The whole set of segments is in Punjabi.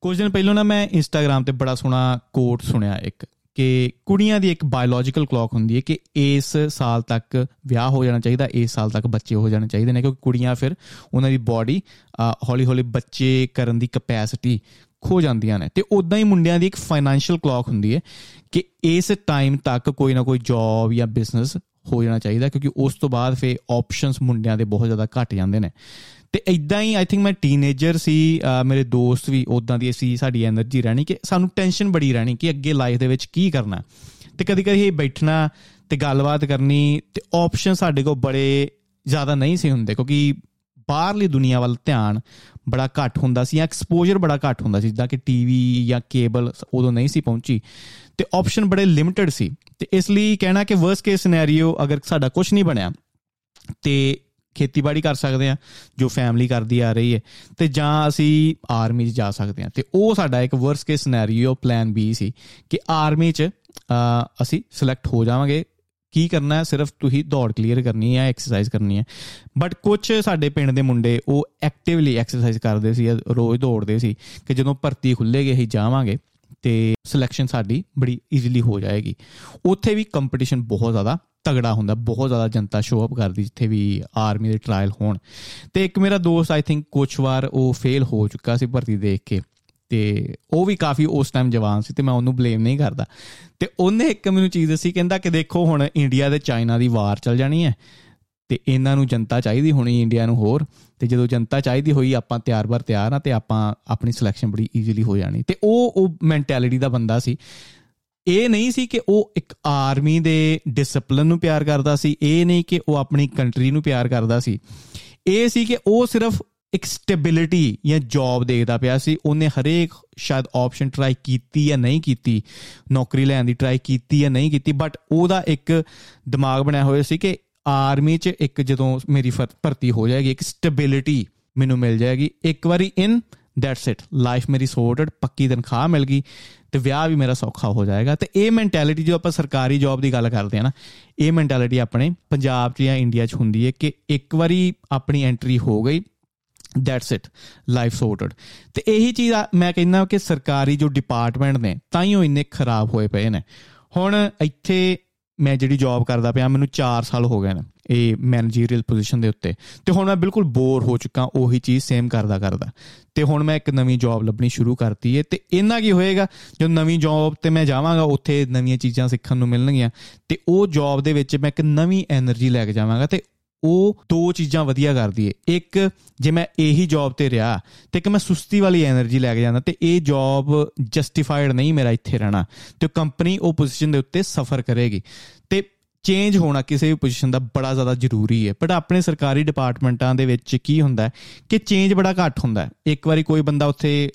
ਕੁਝ ਦਿਨ ਪਹਿਲਾਂ ਨਾ ਮੈਂ ਇੰਸਟਾਗ੍ਰam ਤੇ ਬੜਾ ਸੋਹਣਾ ਕੋਟ ਸੁਣਿਆ ਇੱਕ, ਕਿ ਕੁੜੀਆਂ ਦੀ ਇੱਕ ਬਾਇਓਲੋਜੀਕਲ ਕਲੌਕ ਹੁੰਦੀ ਹੈ ਕਿ ਇਸ ਸਾਲ ਤੱਕ ਵਿਆਹ ਹੋ ਜਾਣਾ ਚਾਹੀਦਾ, ਇਸ ਸਾਲ ਤੱਕ ਬੱਚੇ ਹੋ ਜਾਣੇ ਚਾਹੀਦੇ ਨੇ, ਕਿਉਂਕਿ ਕੁੜੀਆਂ ਫਿਰ ਉਹਨਾਂ ਦੀ ਬਾਡੀ ਹੌਲੀ ਹੌਲੀ ਬੱਚੇ ਕਰਨ ਦੀ ਕਪੈਸਿਟੀ ਖੋ ਜਾਂਦੀਆਂ ਨੇ। ਤੇ ਉਦਾਂ ਹੀ ਮੁੰਡਿਆਂ ਦੀ ਇੱਕ ਫਾਈਨੈਂਸ਼ੀਅਲ ਕਲੌਕ ਹੁੰਦੀ ਹੈ ਕਿ ਇਸ ਟਾਈਮ ਤੱਕ ਕੋਈ ਨਾ ਕੋਈ ਜੌਬ ਜਾਂ ਬਿਜ਼ਨਸ ਹੋ ਜਾਣਾ ਚਾਹੀਦਾ, ਕਿਉਂਕਿ ਉਸ ਤੋਂ ਬਾਅਦ ਫੇ ਆਪਸ਼ਨਸ ਮੁੰਡਿਆਂ ਦੇ ਬਹੁਤ ਜ਼ਿਆਦਾ ਘਟ ਜਾਂਦੇ ਨੇ। ਤੇ ਇਦਾਂ ਹੀ ਆਈ ਥਿੰਕ ਮੈਂ ਟੀਨੇਜਰ ਸੀ ਮੇਰੇ ਦੋਸਤ ਵੀ ਉਦਾਂ ਦੀ ਸੀ ਸਾਡੀ એનર્ਜੀ ਰਹਿਣੀ ਕਿ ਸਾਨੂੰ ਟੈਨਸ਼ਨ ਬੜੀ ਰਹਿਣੀ ਕਿ ਅੱਗੇ ਲਾਈਫ ਦੇ ਵਿੱਚ ਕੀ ਕਰਨਾ। ਤੇ ਕਦੀ ਕਦੀ ਬੈਠਣਾ ਤੇ ਗੱਲਬਾਤ ਕਰਨੀ ਤੇ ਆਪਸ਼ਨ ਸਾਡੇ ਕੋਲ ਬੜੇ ਜ਼ਿਆਦਾ ਨਹੀਂ ਸੀ ਹੁੰਦੇ ਕਿਉਂਕਿ ਬਾਹਰਲੀ ਦੁਨੀਆ ਵੱਲ ਧਿਆਨ ਬੜਾ ਘੱਟ ਹੁੰਦਾ ਸੀ ਜਾਂ ਐਕਸਪੋਜ਼ਰ ਬੜਾ ਘੱਟ ਹੁੰਦਾ ਸੀ, ਜਿੱਦਾਂ ਕਿ ਟੀਵੀ ਜਾਂ ਕੇਬਲ ਉਦੋਂ ਨਹੀਂ ਸੀ ਪਹੁੰਚੀ। ਤੇ ਆਪਸ਼ਨ ਬੜੇ ਲਿਮਿਟਿਡ ਸੀ। ਤੇ ਇਸ ਲਈ ਕਹਿਣਾ ਕਿ ਵਰਸਟ ਕੇਸ ਸਿਨੈਰੀਓ ਅਗਰ ਸਾਡਾ ਕੁਝ ਨਹੀਂ ਬਣਿਆ ਤੇ ਖੇਤੀਬਾੜੀ ਕਰ ਸਕਦੇ ਆ ਜੋ ਫੈਮਿਲੀ ਕਰਦੀ ਆ ਰਹੀ ਹੈ, ਤੇ ਜਾਂ ਅਸੀਂ ਆਰਮੀ 'ਚ ਜਾ ਸਕਦੇ ਆ ਤੇ ਉਹ ਸਾਡਾ ਇੱਕ worst case scenario plan B ਸੀ ਕਿ ਆਰਮੀ 'ਚ ਅਸੀਂ ਸਿਲੈਕਟ ਹੋ ਜਾਵਾਂਗੇ। ਕੀ ਕਰਨਾ ਹੈ? ਸਿਰਫ ਤੁਸੀਂ ਦੌੜ ਕਲੀਅਰ ਕਰਨੀ ਹੈ ਐਕਸਰਸਾਈਜ਼ ਕਰਨੀ ਹੈ। ਬਟ ਕੁਝ ਸਾਡੇ ਪਿੰਡ ਦੇ ਮੁੰਡੇ ਉਹ ਐਕਟਿਵਲੀ ਐਕਸਰਸਾਈਜ਼ ਕਰਦੇ ਸੀ, ਰੋਜ਼ ਦੌੜਦੇ ਸੀ ਕਿ ਜਦੋਂ ਭਰਤੀ ਖੁੱਲੇਗੇ ਅਸੀਂ ਜਾਵਾਂਗੇ ਤੇ ਸਿਲੈਕਸ਼ਨ ਸਾਡੀ ਬੜੀ ਈਜ਼ੀਲੀ ਹੋ ਜਾਏਗੀ। ਉੱਥੇ ਵੀ ਕੰਪੀਟੀਸ਼ਨ ਬਹੁਤ ਜ਼ਿਆਦਾ ਤਗੜਾ ਹੁੰਦਾ, ਬਹੁਤ ਜ਼ਿਆਦਾ ਜਨਤਾ ਸ਼ੋ ਅਪ ਕਰਦੀ ਜਿੱਥੇ ਵੀ ਆਰਮੀ ਦੇ ਟ੍ਰਾਇਲ ਹੋਣ। ਤੇ ਇੱਕ ਮੇਰਾ ਦੋਸਤ ਆਈ ਥਿੰਕ ਕੁਝ ਵਾਰ ਉਹ ਫੇਲ ਹੋ ਚੁੱਕਾ ਸੀ ਭਰਤੀ ਦੇਖ ਕੇ। ਤੇ ਉਹ ਵੀ ਕਾਫੀ ਉਸ ਟਾਈਮ ਜਵਾਨ ਸੀ ਤੇ ਮੈਂ ਉਹਨੂੰ ਬਲੇਮ ਨਹੀਂ ਕਰਦਾ। ਤੇ ਉਹਨੇ ਇੱਕ ਮੈਨੂੰ ਚੀਜ਼ ਦੱਸੀ, ਕਹਿੰਦਾ ਕਿ ਦੇਖੋ ਹੁਣ ਇੰਡੀਆ ਤੇ ਚਾਈਨਾ ਦੀ ਵਾਰ ਚੱਲ ਜਾਣੀ ਹੈ ਤੇ ਇਹਨਾਂ ਨੂੰ ਜਨਤਾ ਚਾਹੀਦੀ ਹੋਣੀ ਇੰਡੀਆ ਨੂੰ ਹੋਰ। ਤੇ ਜਦੋਂ ਜਨਤਾ ਚਾਹੀਦੀ ਹੋਈ, ਆਪਾਂ ਤਿਆਰ-ਬਰ ਤਿਆਰ ਆ ਤੇ ਆਪਾਂ ਆਪਣੀ ਸਿਲੈਕਸ਼ਨ ਬੜੀ ਈਜ਼ੀਲੀ ਹੋ ਜਾਣੀ। ਤੇ ਉਹ ਉਹ ਮੈਂਟੈਲਿਟੀ ਦਾ ਬੰਦਾ ਸੀ। ਇਹ ਨਹੀਂ ਸੀ ਕਿ ਉਹ ਇੱਕ ਆਰਮੀ ਦੇ ਡਿਸਪਲਿਨ ਨੂੰ ਪਿਆਰ ਕਰਦਾ ਸੀ, ਇਹ ਨਹੀਂ ਕਿ ਉਹ ਆਪਣੀ ਕੰਟਰੀ ਨੂੰ ਪਿਆਰ ਕਰਦਾ ਸੀ। ਇਹ ਸੀ ਕਿ ਉਹ ਸਿਰਫ ਇੱਕ ਸਟੇਬਿਲਿਟੀ ਜਾਂ ਜੌਬ ਦੇਖਦਾ ਪਿਆ ਸੀ। ਉਹਨੇ ਹਰੇਕ ਸ਼ਾਇਦ ਆਪਸ਼ਨ ਟਰਾਈ ਕੀਤੀ ਜਾਂ ਨਹੀਂ ਕੀਤੀ, ਨੌਕਰੀ ਲੈਣ ਦੀ ਟਰਾਈ ਕੀਤੀ ਜਾਂ ਨਹੀਂ ਕੀਤੀ ਬਟ ਉਹਦਾ ਇੱਕ ਦਿਮਾਗ ਬਣਿਆ ਹੋਇਆ ਸੀ ਕਿ ਆਰਮੀ 'ਚ ਇੱਕ ਜਦੋਂ ਮੇਰੀ ਭਰਤੀ ਹੋ ਜਾਏਗੀ, ਇੱਕ ਸਟੇਬਿਲਿਟੀ ਮੈਨੂੰ ਮਿਲ ਜਾਏਗੀ। ਇੱਕ ਵਾਰੀ ਇਨ ਦੈਟਸ ਇਟ ਲਾਈਫ ਮੇਰੀ ਸੋਰਟਡ ਪੱਕੀ ਤਨਖਾਹ ਮਿਲ ਗਈ ਤੇ ਵਿਆਹ ਵੀ ਮੇਰਾ ਸੌਖਾ ਹੋ ਜਾਏਗਾ। ਤੇ ਇਹ ਮੈਂਟੈਲਿਟੀ ਜੋ ਆਪਾਂ ਸਰਕਾਰੀ ਜੌਬ ਦੀ ਗੱਲ ਕਰਦੇ ਆ ਨਾ, ਇਹ ਮੈਂਟੈਲਿਟੀ ਆਪਣੇ ਪੰਜਾਬ 'ਚ ਜਾਂ ਇੰਡੀਆ 'ਚ ਹੁੰਦੀ ਹੈ ਕਿ ਇੱਕ ਵਾਰੀ ਆਪਣੀ ਐਂਟਰੀ ਹੋ ਗਈ ਦੈਟਸ ਇਟ ਲਾਈਫ ਸੋਰਟਡ ਤੇ ਇਹੀ ਚੀਜ਼ ਮੈਂ ਕਹਿੰਦਾ ਕਿ ਸਰਕਾਰੀ ਜੋ ਡਿਪਾਰਟਮੈਂਟ ਨੇ, ਤਾਂ ਹੀ ਉਹ ਇੰਨੇ ਖਰਾਬ ਹੋਏ ਪਏ ਨੇ। ਹੁਣ ਇੱਥੇ ਮੈਂ ਜਿਹੜੀ ਜੌਬ ਕਰਦਾ ਪਿਆ, ਮੈਨੂੰ 4 ਸਾਲ ਹੋ ਗਏ ਨੇ। ਇਹ ਮੈਨੇਜੀਰੀਅਲ ਪੋਜੀਸ਼ਨ ਦੇ ਉੱਤੇ। ਤੇ ਹੁਣ ਮੈਂ ਬਿਲਕੁਲ ਬੋਰ ਹੋ ਚੁੱਕਾ, ਉਹੀ ਚੀਜ਼ ਸੇਮ ਕਰਦਾ ਕਰਦਾ। ਤੇ ਹੁਣ ਮੈਂ ਇੱਕ ਨਵੀਂ ਜੌਬ ਲੱਭਣੀ ਸ਼ੁਰੂ ਕਰਤੀ ਏ, ਤੇ ਇਹਨਾਂ ਕੀ ਹੋਏਗਾ? ਜੋ ਨਵੀਂ ਜੌਬ ਤੇ ਮੈਂ ਜਾਵਾਂਗਾ, ਉੱਥੇ ਨਵੀਆਂ ਚੀਜ਼ਾਂ ਸਿੱਖਣ ਨੂੰ ਮਿਲਣਗੀਆਂ। ਤੇ ਉਹ ਜੌਬ ਦੇ ਵਿੱਚ ਮੈਂ ਇੱਕ ਨਵੀਂ એનર્ਜੀ ਲੈ ਕੇ ਜਾਵਾਂਗਾ, ਤੇ ਉਹ ਦੋ ਚੀਜ਼ਾਂ ਵਧੀਆ ਕਰਦੀ ਏ। ਇੱਕ, ਜੇ ਮੈਂ ਇਹੀ ਜੌਬ ਤੇ ਰਿਹਾ, ਤੇ ਇੱਕ ਮੈਂ ਸੁਸਤੀ ਵਾਲੀ એનર્ਜੀ ਲੈ ਕੇ ਜਾਂਦਾ, ਤੇ ਇਹ ਜੌਬ ਜਸਟੀਫਾਈਡ ਨਹੀਂ ਮੇਰਾ ਇੱਥੇ ਰਹਿਣਾ। ਤੇ ਕੰਪਨੀ ਉਹ ਪੋਜੀਸ਼ਨ ਦੇ ਉੱਤੇ ਸਫਰ ਕਰੇਗੀ। ਚੇਂਜ ਹੋਣਾ ਕਿਸੇ ਵੀ ਪੋਜੀਸ਼ਨ ਦਾ ਬੜਾ ਜ਼ਿਆਦਾ ਜ਼ਰੂਰੀ ਹੈ। ਬਟ ਆਪਣੇ ਸਰਕਾਰੀ ਡਿਪਾਰਟਮੈਂਟਾਂ ਦੇ ਵਿੱਚ ਕੀ ਹੁੰਦਾ ਹੈ ਕਿ ਚੇਂਜ ਬੜਾ ਘੱਟ ਹੁੰਦਾ ਹੈ। ਇੱਕ ਵਾਰੀ ਕੋਈ ਬੰਦਾ ਉੱਥੇ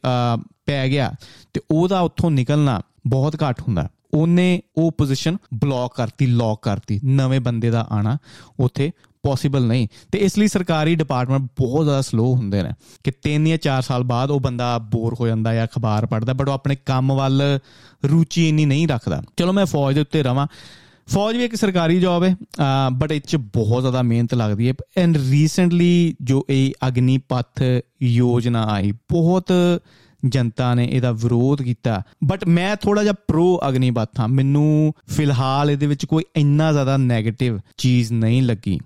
ਪੈ ਗਿਆ ਤੇ ਉਹਦਾ ਉੱਥੋਂ ਨਿਕਲਣਾ ਬਹੁਤ ਘੱਟ ਹੁੰਦਾ ਉਹਨੇ ਉਹ ਪੋਜੀਸ਼ਨ ਬਲੌਕ ਕਰਤੀ ਲੌਕ ਕਰਤੀ। ਨਵੇਂ ਬੰਦੇ ਦਾ ਆਣਾ ਉੱਥੇ ਪੋਸੀਬਲ ਨਹੀਂ। ਤੇ ਇਸ ਲਈ ਸਰਕਾਰੀ ਡਿਪਾਰਟਮੈਂਟ ਬਹੁਤ ਜ਼ਿਆਦਾ ਸਲੋ ਹੁੰਦੇ ਨੇ ਕਿ 3 ਜਾਂ 4 ਸਾਲ ਬਾਅਦ ਉਹ ਬੰਦਾ ਬੋਰ ਹੋ ਜਾਂਦਾ ਜਾਂ ਅਖਬਾਰ ਪੜ੍ਹਦਾ ਬਟ ਉਹ ਆਪਣੇ ਕੰਮ ਵੱਲ ਰੁਚੀ ਇੰਨੀ ਨਹੀਂ ਰੱਖਦਾ। ਚਲੋ ਮੈਂ ਫੌਜ ਦੇ ਉੱਤੇ ਰਵਾਂ। ਫੌਜ ਵੀ ਇੱਕ ਸਰਕਾਰੀ ਜੌਬ ਹੈ ਬਟ ਇਹ ਚ ਬਹੁਤ ਜ਼ਿਆਦਾ ਮਿਹਨਤ ਲੱਗਦੀ ਹੈ। ਐਂਡ ਰੀਸੈਂਟਲੀ ਜੋ ਇਹ ਅਗਨੀਪਥ ਯੋਜਨਾ ਆਈ, ਬਹੁਤ ਜਨਤਾ ਨੇ ਇਹਦਾ ਵਿਰੋਧ ਕੀਤਾ। ਬਟ ਮੈਂ ਥੋੜਾ ਜਿਹਾ ਪ੍ਰੋ ਅਗਨੀਪਥ ਹਾਂ। ਮੈਨੂੰ ਫਿਲਹਾਲ ਇਹਦੇ ਵਿੱਚ ਕੋਈ ਇੰਨਾ ਜ਼ਿਆਦਾ 네ਗੇਟਿਵ ਚੀਜ਼ ਨਹੀਂ ਲੱਗੀ।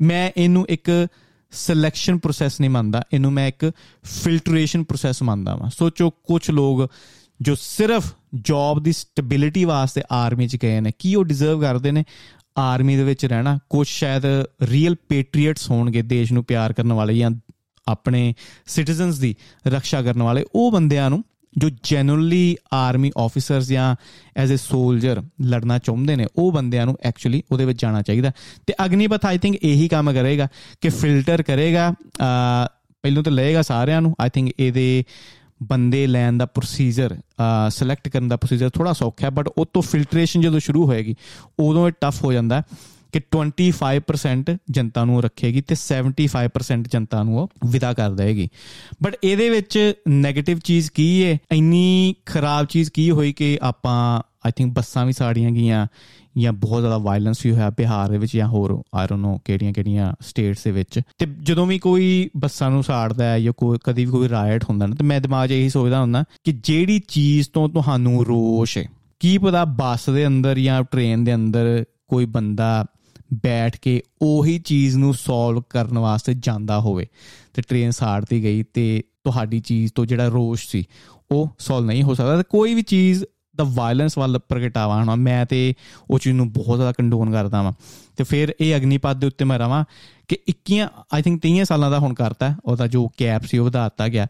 ਮੈਂ ਇਹਨੂੰ ਇੱਕ ਸਿਲੈਕਸ਼ਨ ਪ੍ਰੋਸੈਸ ਨਹੀਂ ਮੰਨਦਾ। ਇਹਨੂੰ ਮੈਂ ਇੱਕ ਫਿਲਟਰੇਸ਼ਨ ਪ੍ਰੋਸੈਸ ਮੰਨਦਾ ਵਾਂ। ਸੋਚੋ ਕੁਝ ਲੋਕ ਜੋ ਸਿਰਫ ਜੌਬ ਦੀ ਸਟੈਬਿਲਿਟੀ ਵਾਸਤੇ ਆਰਮੀ 'ਚ ਗਏ ਨੇ, ਕੀ ਉਹ ਡਿਜ਼ਰਵ ਕਰਦੇ ਨੇ? ਆਰਮੀ ਦੇ ਵਿੱਚ ਰਹਿਣਾ ਕੁਝ ਸ਼ਾਇਦ ਰੀਅਲ ਪੈਟਰੀਅਟਸ ਹੋਣਗੇ ਦੇਸ਼ ਨੂੰ ਪਿਆਰ ਕਰਨ ਵਾਲੇ ਜਾਂ ਆਪਣੇ ਸਿਟੀਜ਼ਨਸ ਦੀ ਰੱਖਿਆ ਕਰਨ ਵਾਲੇ, ਉਹ ਬੰਦਿਆਂ ਨੂੰ ਜੋ ਜੈਨੂਅਲੀ ਆਰਮੀ ਆਫੀਸਰਸ ਜਾਂ ਐਜ਼ ਅ ਸੋਲਜਰ ਲੜਨਾ ਚਾਹੁੰਦੇ ਨੇ, ਉਹ ਬੰਦਿਆਂ ਨੂੰ ਐਕਚੁਅਲੀ ਉਹਦੇ ਵਿੱਚ ਜਾਣਾ ਚਾਹੀਦਾ। ਤੇ ਅਗਨੀਪਥ ਆਈ ਥਿੰਕ ਇਹੀ ਕੰਮ ਕਰੇਗਾ ਕਿ ਫਿਲਟਰ ਕਰੇਗਾ ਪਹਿਲਾਂ ਤਾਂ ਲਏਗਾ ਸਾਰਿਆਂ ਨੂੰ ਆਈ ਥਿੰਕ ਇਹਦੇ ਬੰਦੇ ਲੈਣ ਦਾ ਪ੍ਰੋਸੀਜਰ ਸਿਲੈਕਟ ਕਰਨ ਦਾ ਪ੍ਰੋਸੀਜਰ ਥੋੜਾ ਸੌਖਾ ਹੈ ਬਟ ਉਹ ਤੋਂ ਫਿਲਟਰੇਸ਼ਨ ਜਦੋਂ ਸ਼ੁਰੂ ਹੋਏਗੀ, ਉਦੋਂ ਇਹ ਟਫ ਹੋ ਜਾਂਦਾ ਕਿ 25% ਜਨਤਾ ਨੂੰ ਰੱਖੇਗੀ ਤੇ 75% ਜਨਤਾ ਨੂੰ ਉਹ ਵਿਦਾ ਕਰ ਦੇਗੀ ਬਟ ਇਹਦੇ ਵਿੱਚ 네ਗੇਟਿਵ ਚੀਜ਼ ਕੀ ਹੈ ਇੰਨੀ ਖਰਾਬ ਚੀਜ਼ ਕੀ ਹੋਈ ਕਿ ਆਪਾਂ ਆਈ ਥਿੰਕ ਬੱਸਾਂ ਵੀ ਸਾੜੀਆਂ ਗਈਆਂ ਜਾਂ ਬਹੁਤ ਜ਼ਿਆਦਾ ਵਾਇਲੈਂਸ ਵੀ ਹੋਇਆ ਬਿਹਾਰ ਦੇ ਵਿੱਚ ਜਾਂ ਹੋਰ ਆਈ ਡੋਨਟ ਨੋ ਕਿਹੜੀਆਂ ਕਿਹੜੀਆਂ ਸਟੇਟਸ ਦੇ ਵਿੱਚ। ਤੇ ਜਦੋਂ ਵੀ ਕੋਈ ਬੱਸਾਂ ਨੂੰ ਸਾੜਦਾ ਹੈ ਜਾਂ ਕੋਈ ਕਦੀ ਵੀ ਕੋਈ ਰਾਇਟ ਹੁੰਦਾ ਨਾ, ਤੇ ਮੈਂ ਦਿਮਾਗ 'ਚ ਇਹੀ ਸੋਚਦਾ ਹੁੰਦਾ ਕਿ ਜਿਹੜੀ ਚੀਜ਼ ਤੋਂ ਤੁਹਾਨੂੰ ਰੋਸ਼ ਹੈ ਕੀ ਪਤਾ ਬੱਸ ਦੇ ਅੰਦਰ ਜਾਂ ਟ੍ਰੇਨ ਦੇ ਅੰਦਰ ਕੋਈ ਬੰਦਾ ਬੈਠ ਕੇ ਉਹੀ ਚੀਜ਼ ਨੂੰ ਸੋਲਵ ਕਰਨ ਵਾਸਤੇ ਜਾਂਦਾ ਹੋਵੇ। ਤੇ ਟ੍ਰੇਨ ਸਾੜਤੀ ਗਈ ਤੇ ਤੁਹਾਡੀ ਚੀਜ਼ ਤੋਂ ਜਿਹੜਾ ਰੋਸ਼ ਸੀ, ਉਹ ਸੋਲਵ ਨਹੀਂ ਹੋ ਸਕਦਾ। ਕੋਈ ਵੀ ਚੀਜ਼ ਦਾ ਵਾਇਲੈਂਸ ਵੱਲ ਪ੍ਰਗਟਾਵਾ ਹਣਾ, ਮੈਂ ਤੇ ਉਹ ਚੀਜ਼ ਨੂੰ ਬਹੁਤ ਜ਼ਿਆਦਾ ਕੰਡੋਨ ਕਰਦਾ ਵਾਂ। ਤੇ ਫਿਰ ਇਹ ਅਗਨੀਪਤ ਦੇ ਉੱਤੇ ਮੈਂ ਰਵਾਂ ਕਿ 21 ਆਈ ਥਿੰਕ 23 ਸਾਲਾਂ ਦਾ ਹੁਣ ਕਰਤਾ, ਉਹਦਾ ਜੋ ਕੈਪ ਸੀ ਉਹ ਵਧਾਤਾ ਗਿਆ।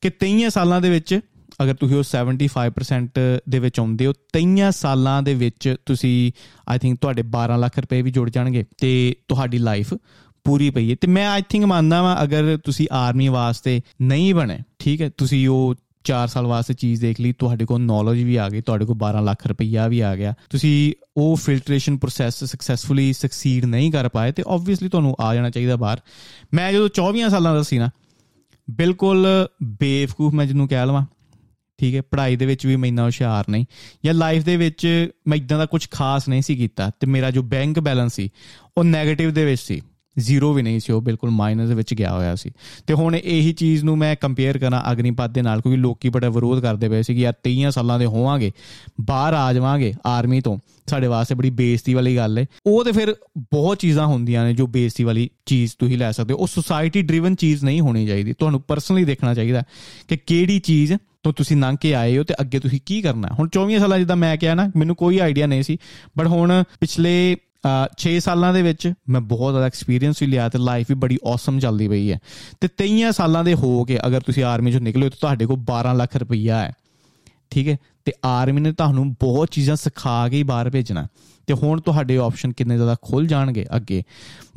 ਕਿ 23 ਸਾਲਾਂ ਦੇ ਵਿੱਚ ਅਗਰ ਤੁਸੀਂ ਉਹ 75% ਦੇ ਵਿੱਚ ਆਉਂਦੇ ਹੋ 23 ਸਾਲਾਂ ਦੇ ਵਿੱਚ ਤੁਸੀਂ ਆਈ ਥਿੰਕ ਤੁਹਾਡੇ 12 ਲੱਖ ਰੁਪਏ ਵੀ ਜੁੜ ਜਾਣਗੇ ਤੇ ਤੁਹਾਡੀ ਲਾਈਫ ਪੂਰੀ ਪਈ ਹੈ। ਤੇ ਮੈਂ ਆਈ ਥਿੰਕ ਮੰਨਦਾ ਵਾਂ, ਅਗਰ ਤੁਸੀਂ ਆਰਮੀ ਵਾਸਤੇ ਨਹੀਂ ਬਣੇ, ਠੀਕ ਹੈ, ਤੁਸੀਂ ਉਹ 4 ਸਾਲ ਵਾਸਤੇ ਚੀਜ਼ ਦੇਖ ਲਈ, ਤੁਹਾਡੇ ਕੋਲ ਨੌਲੇਜ ਵੀ ਆ ਗਈ, ਤੁਹਾਡੇ ਕੋਲ 12 ਲੱਖ ਰੁਪਈਆ ਵੀ ਆ ਗਿਆ। ਤੁਸੀਂ ਉਹ ਫਿਲਟਰੇਸ਼ਨ ਪ੍ਰੋਸੈਸ ਸਕਸੈਸਫੁਲੀ ਸਕਸੀਡ ਨਹੀਂ ਕਰ ਪਾਏ ਤੇ ਆਬਵੀਅਸਲੀ ਤੁਹਾਨੂੰ ਆ ਜਾਣਾ ਚਾਹੀਦਾ ਬਾਹਰ। ਮੈਂ ਜਦੋਂ 24 ਸਾਲਾਂ ਦਾ ਸੀ ਨਾ, ਬਿਲਕੁਲ ਬੇਵਕੂਫ ਮੈਂ ਜਿਹਨੂੰ ਕਹਿ ਲਵਾਂ ਠੀਕ ਹੈ, ਪੜ੍ਹਾਈ ਦੇ ਵਿੱਚ ਵੀ ਮੈਂ ਇੰਨਾ ਹੁਸ਼ਿਆਰ ਨਹੀਂ ਜਾਂ ਲਾਈਫ ਦੇ ਵਿੱਚ ਮੈਂ ਇਦਾਂ ਦਾ ਕੁਝ ਖਾਸ ਨਹੀਂ ਸੀ ਕੀਤਾ ਤੇ ਮੇਰਾ ਜੋ ਬੈਂਕ ਬੈਲੈਂਸ ਸੀ, ਉਹ 네ਗੇਟਿਵ ਦੇ ਵਿੱਚ ਸੀ ਜ਼ੀਰੋ ਵੀ ਨਹੀਂ ਸੀ, ਉਹ ਬਿਲਕੁਲ ਮਾਈਨਸ ਦੇ ਵਿੱਚ ਗਿਆ ਹੋਇਆ ਸੀ। ਤੇ ਹੁਣ ਇਹੀ ਚੀਜ਼ ਨੂੰ ਮੈਂ ਕੰਪੇਅਰ ਕਰਾਂ ਅਗਨੀਪਤ ਦੇ ਨਾਲ, ਕਿਉਂਕਿ ਲੋਕੀ ਬੜਾ ਵਿਰੋਧ ਕਰਦੇ ਪਏ ਸੀ ਕਿ ਯਾਰ 23 ਸਾਲਾਂ ਦੇ ਹੋਵਾਂਗੇ, ਬਾਹਰ ਆ ਜਾਵਾਂਗੇ ਆਰਮੀ ਤੋਂ, ਸਾਡੇ ਵਾਸਤੇ ਬੜੀ ਬੇਇੱਜ਼ਤੀ ਵਾਲੀ ਗੱਲ ਹੈ ਉਹ ਤੇ ਫਿਰ ਬਹੁਤ ਚੀਜ਼ਾਂ ਹੁੰਦੀਆਂ ਨੇ ਜੋ ਬੇਇੱਜ਼ਤੀ ਵਾਲੀ ਚੀਜ਼ ਤੁਸੀਂ ਲੈ ਸਕਦੇ ਹੋ। ਉਹ ਸੋਸਾਇਟੀ ਡਰਾਈਵਨ ਚੀਜ਼ ਨਹੀਂ ਹੋਣੀ ਚਾਹੀਦੀ। ਤੁਹਾਨੂੰ ਪਰਸਨਲੀ ਦੇਖਣਾ ਚਾਹੀਦਾ ਕਿ ਕਿਹੜੀ ਚੀਜ਼ ਤੋਂ ਤੁਸੀਂ ਲੰਘ ਕੇ ਆਏ ਹੋ ਤੇ ਅੱਗੇ ਤੁਸੀਂ ਕੀ ਕਰਨਾ ਹੁਣ 24 ਸਾਲਾਂ ਜਿੱਦਾਂ ਮੈਂ ਕਿਹਾ ਨਾ, ਮੈਨੂੰ ਕੋਈ ਆਈਡੀਆ ਨਹੀਂ ਸੀ ਬਟ ਹੁਣ ਪਿਛਲੇ 6 ਸਾਲਾਂ ਦੇ ਵਿੱਚ ਮੈਂ ਬਹੁਤ ਜ਼ਿਆਦਾ ਐਕਸਪੀਰੀਅੰਸ ਵੀ ਲਿਆ ਤੇ ਲਾਈਫ ਵੀ ਬੜੀ ਔਸਮ ਚੱਲਦੀ ਪਈ ਹੈ। ਤੇ 23 ਸਾਲਾਂ ਦੇ ਹੋ ਕੇ ਅਗਰ ਤੁਸੀਂ ਆਰਮੀ ਚੋਂ ਨਿਕਲੇ ਤਾਂ ਤੁਹਾਡੇ ਕੋਲ 12 ਲੱਖ ਰੁਪਈਆ ਹੈ। ਠੀਕ ਹੈ? ਤੇ ਆਰਮੀ ਨੇ ਤੁਹਾਨੂੰ ਬਹੁਤ ਚੀਜ਼ਾਂ ਸਿਖਾ ਕੇ ਬਾਹਰ ਭੇਜਣਾ ਤੇ ਹੁਣ ਤੁਹਾਡੇ ਆਪਸ਼ਨ ਕਿੰਨੇ ਜ਼ਿਆਦਾ ਖੁੱਲ ਜਾਣਗੇ ਅੱਗੇ?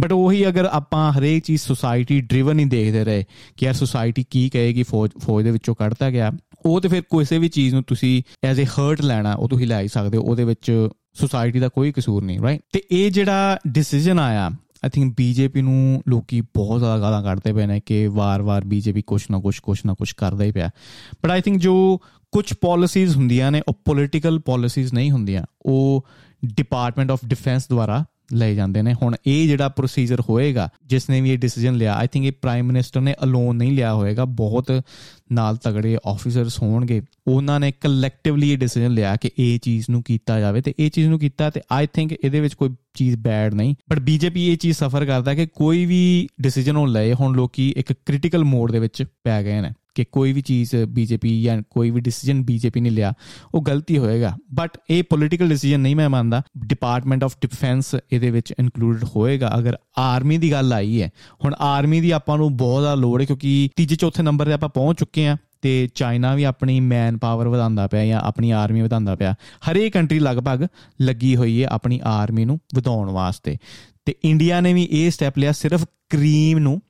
ਬਟ ਉਹੀ ਅਗਰ ਆਪਾਂ ਹਰੇਕ ਚੀਜ਼ ਸੋਸਾਇਟੀ ਡਰਾਈਵਨ ਹੀ ਦੇਖਦੇ ਰਹੇ ਕਿ ਯਾਰ ਸੋਸਾਇਟੀ ਕੀ ਕਹੇਗੀ, ਫੌਜ ਫੌਜ ਦੇ ਵਿੱਚੋਂ ਕੱਢਤਾ ਗਿਆ। ਉਹ ਤੇ ਫਿਰ ਕਿਸੇ ਵੀ ਚੀਜ਼ ਨੂੰ ਤੁਸੀਂ ਐਜ਼ ਅ ਹਰਟ ਲੈਣਾ, ਉਹ ਤੁਸੀਂ ਲੈ ਹੀ ਸਕਦੇ ਹੋ। ਉਹਦੇ ਵਿੱਚ ਸੋਸਾਇਟੀ ਦਾ ਕੋਈ ਕਸੂਰ ਨਹੀਂ ਰਾਈਟ ਤੇ ਇਹ ਜਿਹੜਾ ਡਿਸੀਜਨ ਆਇਆ ਆਈ ਥਿੰਕ ਬੀਜੇਪੀ ਨੂੰ ਲੋਕੀ ਬਹੁਤ ਜ਼ਿਆਦਾ ਗਾਲਾਂ ਕੱਢਦੇ ਪਏ ਨੇ ਕਿ ਵਾਰ-ਵਾਰ ਬੀਜੇਪੀ ਕੁਛ ਨਾ ਕੁਛ ਕੁਛ ਨਾ ਕੁਛ ਕਰਦਾ ਹੀ ਪਿਆ। ਬਟ ਆਈ ਥਿੰਕ ਜੋ ਕੁਝ ਪਾਲਿਸੀਜ਼ ਹੁੰਦੀਆਂ ਨੇ, ਉਹ ਪੋਲਿਟੀਕਲ ਪਾਲਿਸੀਜ਼ ਨਹੀਂ ਹੁੰਦੀਆਂ। ਉਹ ਡਿਪਾਰਟਮੈਂਟ ਆਫ ਡਿਫੈਂਸ ਦੁਆਰਾ ਲਏ ਜਾਂਦੇ ਨੇ। ਹੁਣ ਇਹ ਜਿਹੜਾ ਪ੍ਰੋਸੀਜਰ ਹੋਏਗਾ, ਜਿਸ ਨੇ ਵੀ ਇਹ ਡਿਸੀਜਨ ਲਿਆ ਆਈ ਥਿੰਕ ਇਹ ਪ੍ਰਾਈਮ ਮਿਨਿਸਟਰ ਨੇ ਅਲੋਨ ਨਹੀਂ ਲਿਆ ਹੋਏਗਾ। ਬਹੁਤ ਨਾਲ ਤਗੜੇ ਆਫੀਸਰਸ ਹੋਣਗੇ। ਉਹਨਾਂ ਨੇ ਕਲੈਕਟਿਵਲੀ ਇਹ ਡਿਸੀਜਨ ਲਿਆ ਕਿ ਇਹ ਚੀਜ਼ ਨੂੰ ਕੀਤਾ ਜਾਵੇ ਤੇ ਇਹ ਚੀਜ਼ ਨੂੰ ਕੀਤਾ ਤੇ ਆਈ ਥਿੰਕ ਇਹਦੇ ਵਿੱਚ ਕੋਈ ਚੀਜ਼ ਬੈਡ ਨਹੀਂ। ਬਟ ਬੀਜੇਪੀ ਇਹ ਚੀਜ਼ ਸਫਰ ਕਰਦਾ ਕਿ ਕੋਈ ਵੀ ਡਿਸੀਜਨ ਉਹ ਲਏ, ਹੁਣ ਲੋਕੀ ਇੱਕ ਕ੍ਰਿਟੀਕਲ ਮੋਡ ਦੇ ਵਿੱਚ ਪੈ ਗਏ ਨੇ। ਕਿ ਕੋਈ ਵੀ ਚੀਜ਼ ਬੀਜੇਪੀ ਜਾਂ ਕੋਈ ਵੀ ਡਿਸੀਜਨ ਬੀਜੇਪੀ ਨੇ ਲਿਆ, ਉਹ ਗਲਤੀ ਹੋਏਗਾ। ਬਟ ਇਹ ਪੋਲਿਟੀਕਲ ਡਿਸੀਜਨ ਨਹੀਂ ਮੈਂ ਮੰਨਦਾ। ਡਿਪਾਰਟਮੈਂਟ ਆਫ ਡਿਫੈਂਸ ਇਹਦੇ ਵਿੱਚ ਇਨਕਲੂਡਡ ਹੋਏਗਾ। ਅਗਰ ਆਰਮੀ ਦੀ ਗੱਲ ਆਈ ਹੈ, ਹੁਣ ਆਰਮੀ ਦੀ ਆਪਾਂ ਨੂੰ ਬਹੁਤ ਜ਼ਿਆਦਾ ਲੋੜ ਹੈ ਕਿਉਂਕਿ ਤੀਜੇ ਚੌਥੇ ਨੰਬਰ ਤੇ ਆਪਾਂ ਪਹੁੰਚ ਚੁੱਕੇ ਆ ਤੇ ਚਾਈਨਾ ਵੀ ਆਪਣੀ ਮੈਨ ਪਾਵਰ ਵਧਾਉਂਦਾ ਪਿਆ ਜਾਂ ਆਪਣੀ ਆਰਮੀ ਵਧਾਉਂਦਾ ਪਿਆ। ਹਰੇਕ ਕੰਟਰੀ ਲਗਭਗ ਲੱਗੀ ਹੋਈ ਹੈ ਆਪਣੀ ਆਰਮੀ ਨੂੰ ਵਧਾਉਣ ਵਾਸਤੇ। ਤੇ ਇੰਡੀਆ ਨੇ ਵੀ ਇਹ ਸਟੈਪ ਲਿਆ ਸਿਰਫ ਕਰੀਮ ਨੂੰ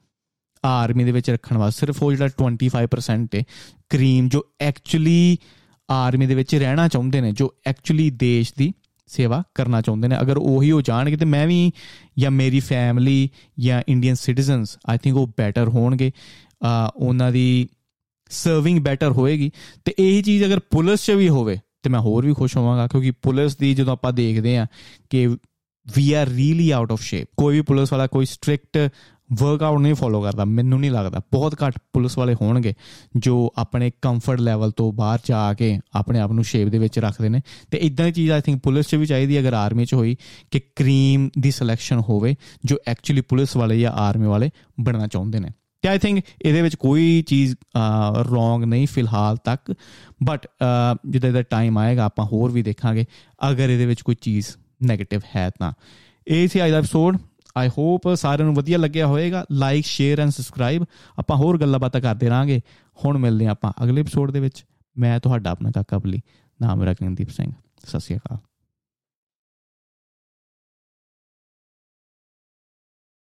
ਆਰਮੀ ਦੇ ਵਿੱਚ ਰੱਖਣ ਵਾਸਤੇ, ਸਿਰਫ ਉਹ ਜਿਹੜਾ 25% ਹੈ ਕਰੀਮ ਜੋ ਐਕਚੁਅਲੀ ਆਰਮੀ ਦੇ ਵਿੱਚ ਰਹਿਣਾ ਚਾਹੁੰਦੇ ਨੇ, ਜੋ ਐਕਚੁਅਲੀ ਦੇਸ਼ ਦੀ ਸੇਵਾ ਕਰਨਾ ਚਾਹੁੰਦੇ ਨੇ, ਅਗਰ ਉਹੀ ਹੋ ਜਾਣਗੇ ਤੇ ਮੈਂ ਵੀ ਜਾਂ ਮੇਰੀ ਫੈਮਿਲੀ ਜਾਂ ਇੰਡੀਅਨ ਸਿਟੀਜ਼ਨਸ ਆਈ ਥਿੰਕ ਉਹ ਬੈਟਰ ਹੋਣਗੇ ਉਹਨਾਂ ਦੀ ਸਰਵਿੰਗ ਬੈਟਰ ਹੋਏਗੀ। ਤੇ ਇਹੀ ਚੀਜ਼ ਅਗਰ ਪੁਲਿਸ 'ਚ ਵੀ ਹੋਵੇ, ਤੇ ਮੈਂ ਹੋਰ ਵੀ ਖੁਸ਼ ਹੋਵਾਂਗਾ, ਕਿਉਂਕਿ ਪੁਲਿਸ ਦੀ ਜਦੋਂ ਆਪਾਂ ਦੇਖਦੇ ਆ ਕਿ we are really out of shape ਕੋਈ ਵੀ ਪੁਲਿਸ ਵਾਲਾ ਕੋਈ ਸਟ੍ਰਿਕਟ ਵਰਕਆਊਟ ਨਹੀਂ ਫੋਲੋ ਕਰਦਾ, ਮੈਨੂੰ ਨਹੀਂ ਲੱਗਦਾ। ਬਹੁਤ ਘੱਟ ਪੁਲਿਸ ਵਾਲੇ ਹੋਣਗੇ ਜੋ ਆਪਣੇ ਕੰਫਰਟ ਲੈਵਲ ਤੋਂ ਬਾਹਰ ਜਾ ਕੇ ਆਪਣੇ ਆਪ ਨੂੰ ਸ਼ੇਪ ਦੇ ਵਿੱਚ ਰੱਖਦੇ ਨੇ। ਤੇ ਇਦਾਂ ਦੀ ਚੀਜ਼ ਆਈ ਥਿੰਕ ਪੁਲਿਸ 'ਚ ਵੀ ਚਾਹੀਦੀ ਅਗਰ ਆਰਮੀ 'ਚ ਹੋਈ ਕਿ ਕਰੀਮ ਦੀ ਸਿਲੈਕਸ਼ਨ ਹੋਵੇ, ਜੋ ਐਕਚੁਅਲੀ ਪੁਲਿਸ ਵਾਲੇ ਜਾਂ ਆਰਮੀ ਵਾਲੇ ਬਣਨਾ ਚਾਹੁੰਦੇ ਨੇ। ਤੇ ਆਈ ਥਿੰਕ ਇਹਦੇ ਵਿੱਚ ਕੋਈ ਚੀਜ਼ ਰੋਂਗ ਨਹੀਂ ਫਿਲਹਾਲ ਤੱਕ। ਬਟ ਜਿੱਦਾਂ ਦਾ ਟਾਈਮ ਆਏਗਾ, ਆਪਾਂ ਹੋਰ ਵੀ ਦੇਖਾਂਗੇ। ਅਗਰ ਇਹਦੇ ਵਿੱਚ ਕੋਈ ਚੀਜ਼ 네ਗੇਟਿਵ ਹੈ ਤਾਂ। ਇਹ ਸੀ ਅੱਜ ਦਾ ਐਪੀਸੋਡ ਆਈ ਹੋਪ ਸਾਰਿਆਂ ਨੂੰ ਵਧੀਆ ਲੱਗਿਆ ਹੋਵੇਗਾ। ਲਾਈਕ ਸ਼ੇਅਰ ਐਂਡ ਸਬਸਕ੍ਰਾਈਬ ਆਪਾਂ ਹੋਰ ਗੱਲਾਂ ਬਾਤਾਂ ਕਰਦੇ ਰਾਂਗੇ ਹੁਣ ਮਿਲਦੇ ਆਪਾਂ ਅਗਲੇ ਐਪੀਸੋਡ ਦੇ ਵਿੱਚ। ਮੈਂ ਤੁਹਾਡਾ ਆਪਣਾ ਕਾਕਾ ਬਲੀ। ਨਾਮ ਮੇਰਾ ਕਿੰਦੀਪ ਸਿੰਘ। ਸਤਿ ਸ਼੍ਰੀ ਅਕਾਲ।